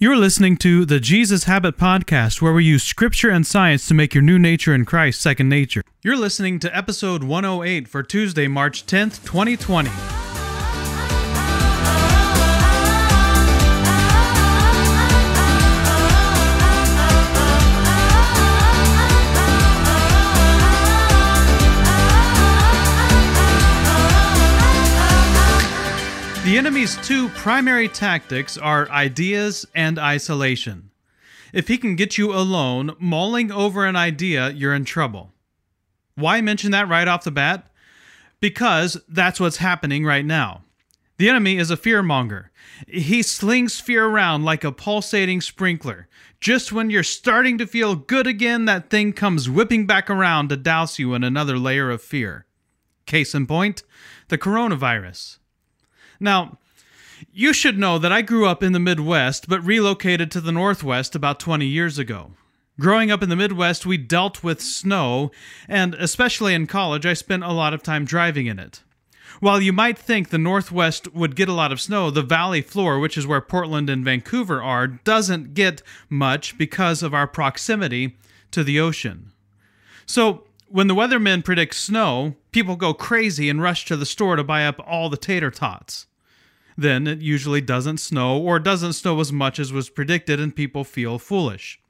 You're listening to the Jesus Habit Podcast, where we use scripture and science to make your new nature in Christ second nature. You're listening to episode 108 for Tuesday, March 10th, 2020. The enemy's two primary tactics are ideas and isolation. If he can get you alone, mulling over an idea, you're in trouble. Why mention that right off the bat? Because that's what's happening right now. The enemy is a fearmonger. He slings fear around like a pulsating sprinkler. Just when you're starting to feel good again, that thing comes whipping back around to douse you in another layer of fear. Case in point, the coronavirus. Now, you should know that I grew up in the Midwest but relocated to the Northwest about 20 years ago. Growing up in the Midwest, we dealt with snow, and especially in college, I spent a lot of time driving in it. While you might think the Northwest would get a lot of snow, the valley floor, which is where Portland and Vancouver are, doesn't get much because of our proximity to the ocean. So, when the weathermen predict snow, people go crazy and rush to the store to buy up all the tater tots then it usually doesn't snow or doesn't snow as much as was predicted, and people feel foolish.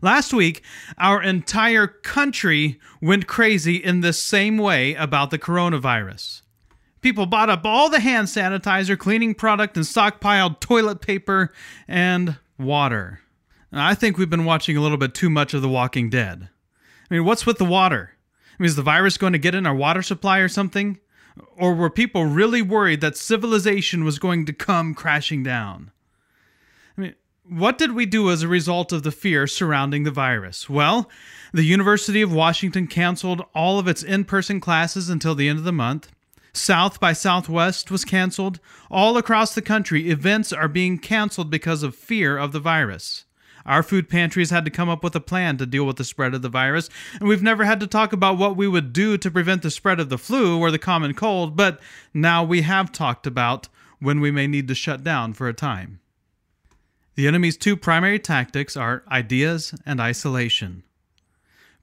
Last week, our entire country went crazy in the same way about the coronavirus. People bought up all the hand sanitizer, cleaning product, and stockpiled toilet paper and water. I think we've been watching a little bit too much of The Walking Dead. I mean, what's with the water? I mean, is the virus going to get in our water supply or something? Or were people really worried that civilization was going to come crashing down? I mean, what did we do as a result of the fear surrounding the virus? Well, the University of Washington canceled all of its in person classes until the end of the month. South by Southwest was canceled. All across the country, events are being canceled because of fear of the virus. Our food pantries had to come up with a plan to deal with the spread of the virus, and we've never had to talk about what we would do to prevent the spread of the flu or the common cold, but now we have talked about when we may need to shut down for a time. The enemy's two primary tactics are ideas and isolation.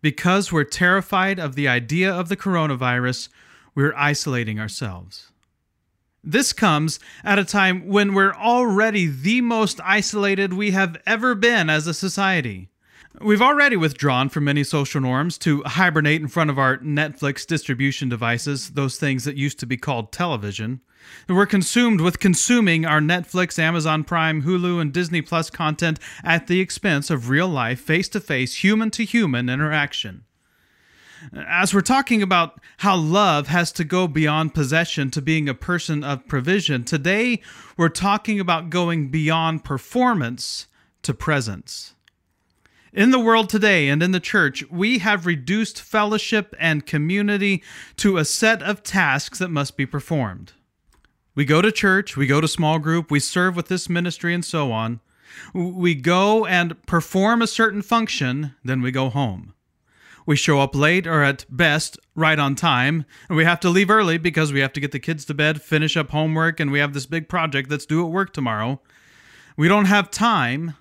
Because we're terrified of the idea of the coronavirus, we're isolating ourselves. This comes at a time when we're already the most isolated we have ever been as a society. We've already withdrawn from many social norms to hibernate in front of our Netflix distribution devices, those things that used to be called television. We're consumed with consuming our Netflix, Amazon Prime, Hulu, and Disney Plus content at the expense of real life, face to face, human to human interaction. As we're talking about how love has to go beyond possession to being a person of provision, today we're talking about going beyond performance to presence. In the world today and in the church, we have reduced fellowship and community to a set of tasks that must be performed. We go to church, we go to small group, we serve with this ministry, and so on. We go and perform a certain function, then we go home we show up late or at best right on time and we have to leave early because we have to get the kids to bed finish up homework and we have this big project that's due at work tomorrow. We don't have time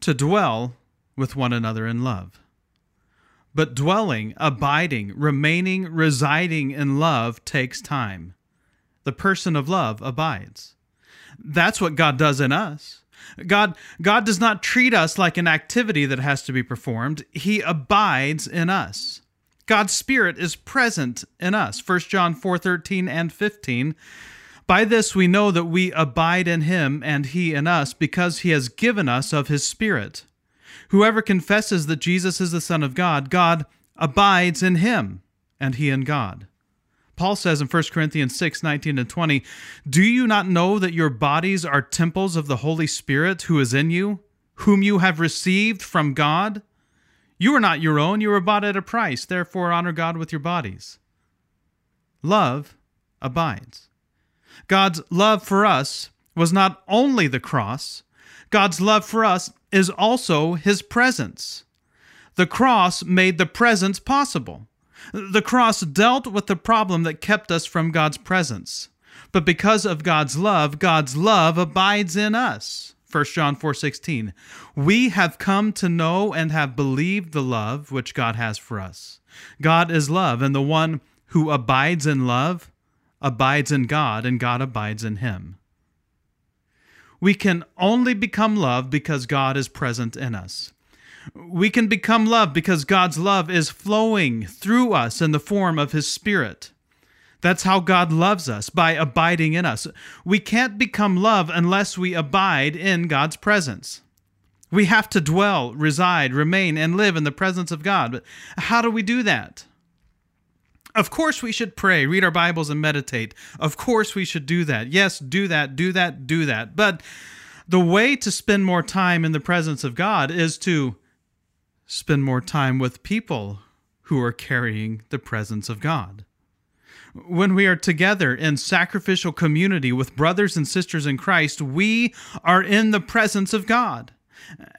to dwell with one another in love. But dwelling abiding remaining residing in love takes time. The person of love abides. That's what god does in us God, God does not treat us like an activity that has to be performed. He abides in us. God's Spirit is present in us. 1 John 4:13 and 15. By this we know that we abide in him and he in us because he has given us of his Spirit. Whoever confesses that Jesus is the Son of God, God abides in him and he in God. Paul says in 1 Corinthians 6 19 and 20, Do you not know that your bodies are temples of the Holy Spirit who is in you, whom you have received from God? You are not your own, you were bought at a price, therefore honor God with your bodies. Love abides. God's love for us was not only the cross, God's love for us is also his presence. The cross made the presence possible. The cross dealt with the problem that kept us from God's presence. But because of God's love, God's love abides in us. 1 John 4:16. We have come to know and have believed the love which God has for us. God is love, and the one who abides in love abides in God, and God abides in him. We can only become love because God is present in us. We can become love because God's love is flowing through us in the form of His Spirit. That's how God loves us, by abiding in us. We can't become love unless we abide in God's presence. We have to dwell, reside, remain, and live in the presence of God. But how do we do that? Of course, we should pray, read our Bibles, and meditate. Of course, we should do that. Yes, do that, do that, do that. But the way to spend more time in the presence of God is to spend more time with people who are carrying the presence of God when we are together in sacrificial community with brothers and sisters in Christ, we are in the presence of God.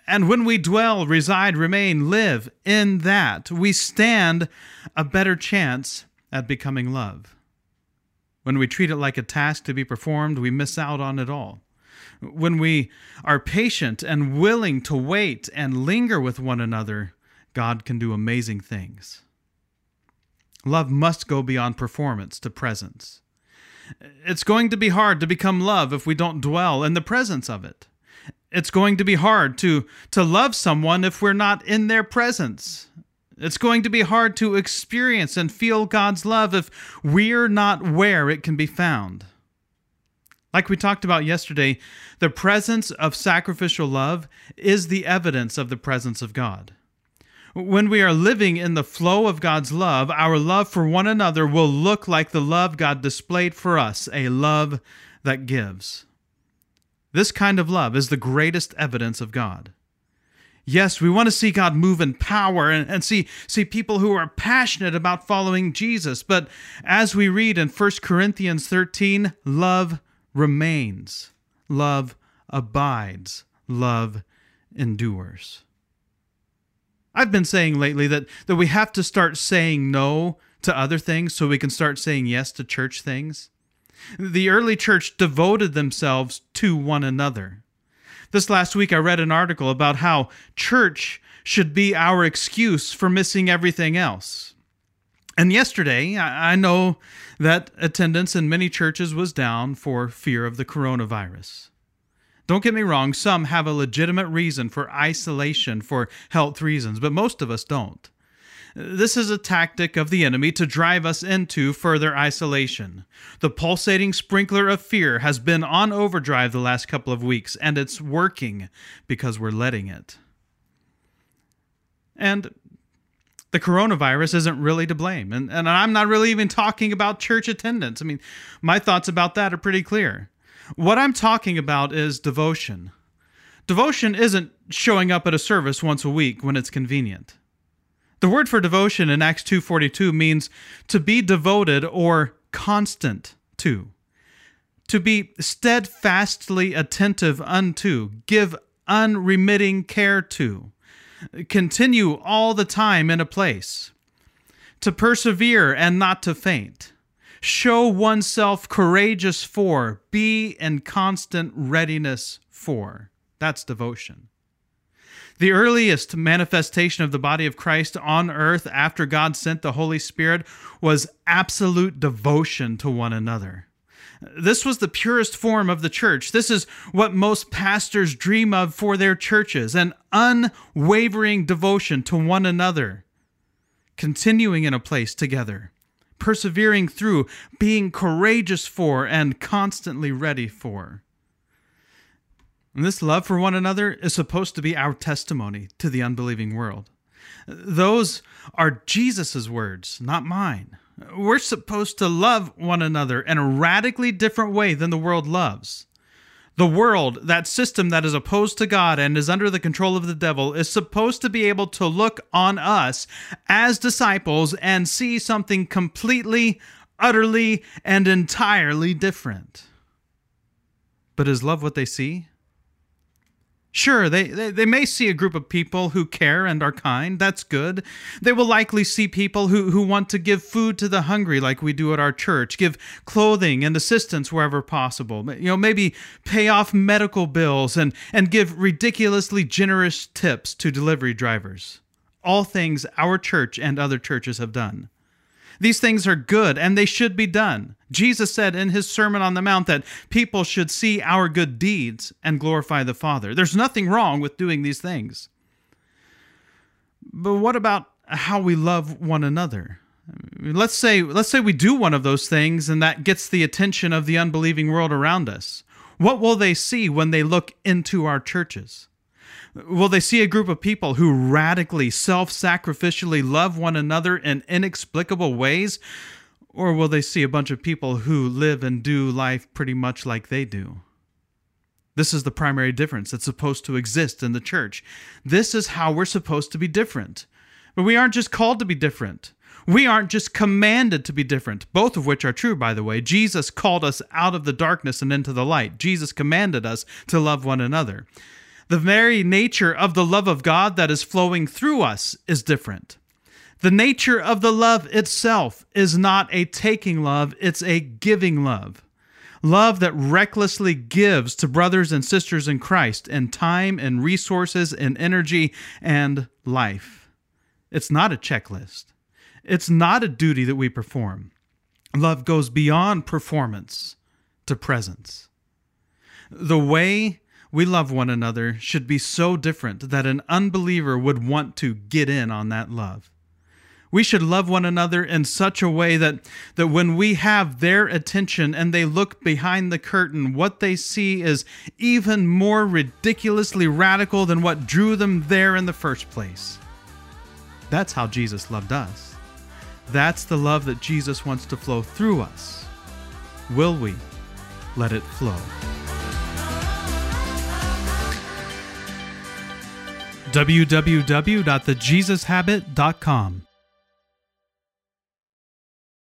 And when we dwell, reside, remain, live in that, we stand a better chance at becoming love. When we treat it like a task to be performed, we miss out on it all. When we are patient and willing to wait and linger with one another, God can do amazing things. Love must go beyond performance to presence. It's going to be hard to become love if we don't dwell in the presence of it. It's going to be hard to, to love someone if we're not in their presence. It's going to be hard to experience and feel God's love if we're not where it can be found. Like we talked about yesterday, the presence of sacrificial love is the evidence of the presence of God. When we are living in the flow of God's love, our love for one another will look like the love God displayed for us, a love that gives. This kind of love is the greatest evidence of God. Yes, we want to see God move in power and, and, see, see people who are passionate about following Jesus. But as we read in 1 Corinthians 13, love remains, love abides, love endures. I've been saying lately that, that we have to start saying no to other things so we can start saying yes to church things. The early church devoted themselves to one another. This last week, I read an article about how church should be our excuse for missing everything else. And yesterday, I know that attendance in many churches was down for fear of the coronavirus. Don't get me wrong, some have a legitimate reason for isolation for health reasons, but most of us don't. This is a tactic of the enemy to drive us into further isolation. The pulsating sprinkler of fear has been on overdrive the last couple of weeks, and it's working because we're letting it. And the coronavirus isn't really to blame. And, and I'm not really even talking about church attendance. I mean, my thoughts about that are pretty clear. What I'm talking about is devotion. Devotion isn't showing up at a service once a week when it's convenient. The word for devotion in Acts 2:42 means to be devoted or constant to. To be steadfastly attentive unto, give unremitting care to, continue all the time in a place, to persevere and not to faint, show oneself courageous for, be in constant readiness for. That's devotion. The earliest manifestation of the body of Christ on earth after God sent the Holy Spirit was absolute devotion to one another. This was the purest form of the church. This is what most pastors dream of for their churches an unwavering devotion to one another, continuing in a place together persevering through, being courageous for, and constantly ready for. And this love for one another is supposed to be our testimony to the unbelieving world. Those are Jesus' words, not mine. We're supposed to love one another in a radically different way than the world loves. The world, that system that is opposed to God and is under the control of the devil, is supposed to be able to look on us as disciples and see something completely, utterly, and entirely different. But is love what they see? Sure, they, they, they may see a group of people who care and are kind. That's good. They will likely see people who, who want to give food to the hungry, like we do at our church, give clothing and assistance wherever possible. You know, maybe pay off medical bills and, and give ridiculously generous tips to delivery drivers. All things our church and other churches have done. These things are good and they should be done. Jesus said in his Sermon on the Mount that people should see our good deeds and glorify the Father. There's nothing wrong with doing these things. But what about how we love one another? Let's say let's say we do one of those things and that gets the attention of the unbelieving world around us. What will they see when they look into our churches? Will they see a group of people who radically, self sacrificially love one another in inexplicable ways? Or will they see a bunch of people who live and do life pretty much like they do? This is the primary difference that's supposed to exist in the church. This is how we're supposed to be different. But we aren't just called to be different. We aren't just commanded to be different, both of which are true, by the way. Jesus called us out of the darkness and into the light. Jesus commanded us to love one another. The very nature of the love of God that is flowing through us is different. The nature of the love itself is not a taking love, it's a giving love. Love that recklessly gives to brothers and sisters in Christ in time and resources and energy and life. It's not a checklist. It's not a duty that we perform. Love goes beyond performance to presence. The way we love one another should be so different that an unbeliever would want to get in on that love. We should love one another in such a way that, that when we have their attention and they look behind the curtain, what they see is even more ridiculously radical than what drew them there in the first place. That's how Jesus loved us. That's the love that Jesus wants to flow through us. Will we let it flow? www.thejesushabit.com.